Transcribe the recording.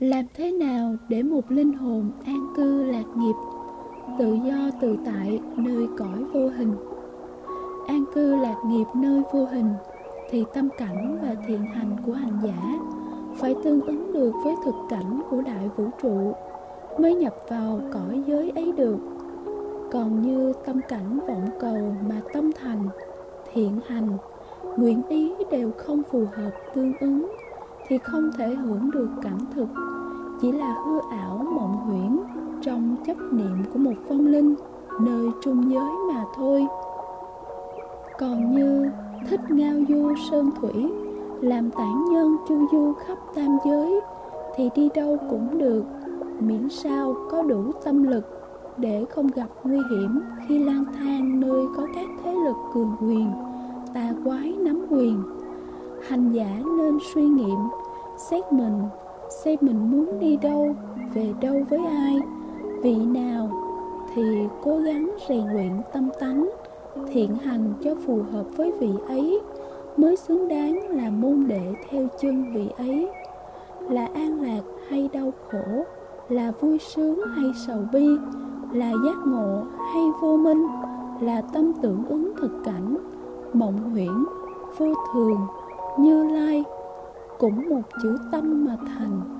làm thế nào để một linh hồn an cư lạc nghiệp, tự do tự tại nơi cõi vô hình? An cư lạc nghiệp nơi vô hình thì tâm cảnh và thiện hành của hành giả phải tương ứng được với thực cảnh của đại vũ trụ mới nhập vào cõi giới ấy được. Còn như tâm cảnh vọng cầu mà tâm thành, thiện hành, nguyện ý đều không phù hợp tương ứng thì không thể hưởng được cảnh thực. Chỉ là hư ảo mộng huyễn trong chấp niệm của một phong linh, nơi trung giới mà thôi. Còn như thích ngao du sơn thủy, làm tản nhân chu du khắp tam giới, thì đi đâu cũng được. Miễn sao có đủ tâm lực để không gặp nguy hiểm khi lang thang nơi có các thế lực cường quyền, tà quái nắm quyền hành giả nên suy nghiệm, xét mình, xem mình muốn đi đâu, về đâu với ai. Vị nào thì cố gắng rèn luyện tâm tánh, thiện hành cho phù hợp với vị ấy, mới xứng đáng là môn đệ theo chân vị ấy. Là an lạc hay đau khổ, là vui sướng hay sầu bi, là giác ngộ hay vô minh, là tâm tưởng ứng thực cảnh, mộng huyễn, vô thường như lai cũng một chữ tâm mà thành.